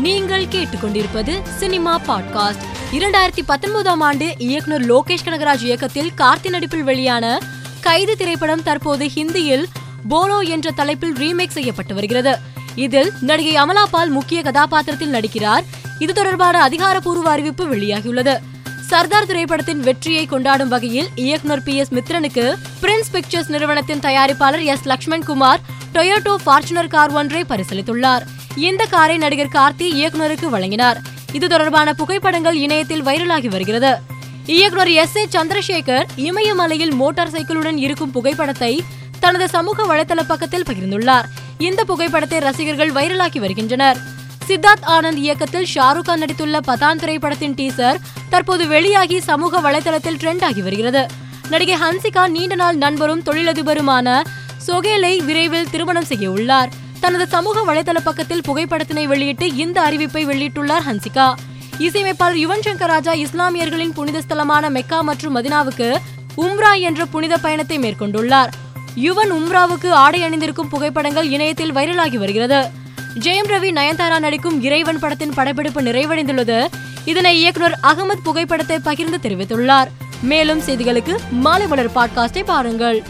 நீங்கள் கேட்டுக்கொண்டிருப்பது cinema podcast. இரண்டாயிரத்தி பத்தொன்பதாம் ஆண்டு இயக்குனர் லோகேஷ் கனகராஜ் இயக்கத்தில் கார்த்தி நடிப்பில் வெளியான கைது திரைப்படம் தற்போது ஹிந்தியில் போலோ என்ற தலைப்பில் ரீமேக் செய்யப்பட்டு வருகிறது. இதில் நடிகை அமலா பால் முக்கிய கதாபாத்திரத்தில் நடிக்கிறார். இது தொடர்பான அதிகாரப்பூர்வ அறிவிப்பு வெளியாகியுள்ளது. சர்தார் திரைப்படத்தின் வெற்றியை கொண்டாடும் வகையில் இயக்குனர் பி எஸ் மித்ரனுக்கு பிரின்ஸ் பிக்சர்ஸ் நிறுவனத்தின் தயாரிப்பாளர் S Lakshman Kumar Toyota Fortuner car ஒன்றை பரிசளித்துள்ளார் இந்த காரை நடிகர் கார்த்தி இயக்குனருக்கு வழங்கினார். இது தொடர்பான புகைப்படங்கள் இணையத்தில் வைரலாகி வருகிறது. இயக்குனர் எஸ் ஏ சந்திரசேகர் இமயமலையில் மோட்டார் சைக்கிளுடன் இருக்கும் புகைப்படத்தை தனது சமூக வலைதள பக்கத்தில் பகிர்ந்துள்ளார். இந்த புகைப்படத்தை ரசிகர்கள் வைரலாக்கி வருகின்றனர். சித்தார்த் ஆனந்த் இயக்கத்தில் ஷாருக் கான் நடித்துள்ள பதான் திரைப்படத்தின் டீசர் தற்போது வெளியாகி சமூக வலைதளத்தில் ட்ரெண்ட் ஆகி வருகிறது. நடிகை ஹன்சிகா நீண்ட நாள் நண்பரும் தொழிலதிபருமான சொகேலை விரைவில் திருமணம் செய்ய உள்ளார். தனது சமூக வலைதள பக்கத்தில் புகைப்படத்தினை வெளியிட்டு இந்த அறிவிப்பை வெளியிட்டுள்ளார் ஹன்சிகா. இசையமைப்பாளர் யுவன் சங்கர் ராஜா இஸ்லாமியர்களின் புனித ஸ்தலமான மெக்கா மற்றும் மதினாவுக்கு உம்ரா என்ற புனித பயணத்தை மேற்கொண்டுள்ளார். யுவன் உம்ராவுக்கு ஆடை அணிந்திருக்கும் புகைப்படங்கள் இணையத்தில் வைரலாகி வருகிறது. ஜெயம் ரவி நயன்தாரா நடிக்கும் இறைவன் படத்தின் படப்பிடிப்பு நிறைவடைந்துள்ளது. இதனை இயக்குனர் அகமது புகைப்படத்தை பகிர்ந்து தெரிவித்துள்ளார். மேலும் செய்திகளுக்கு மாலை மலர் பாட்காஸ்டை பாருங்கள்.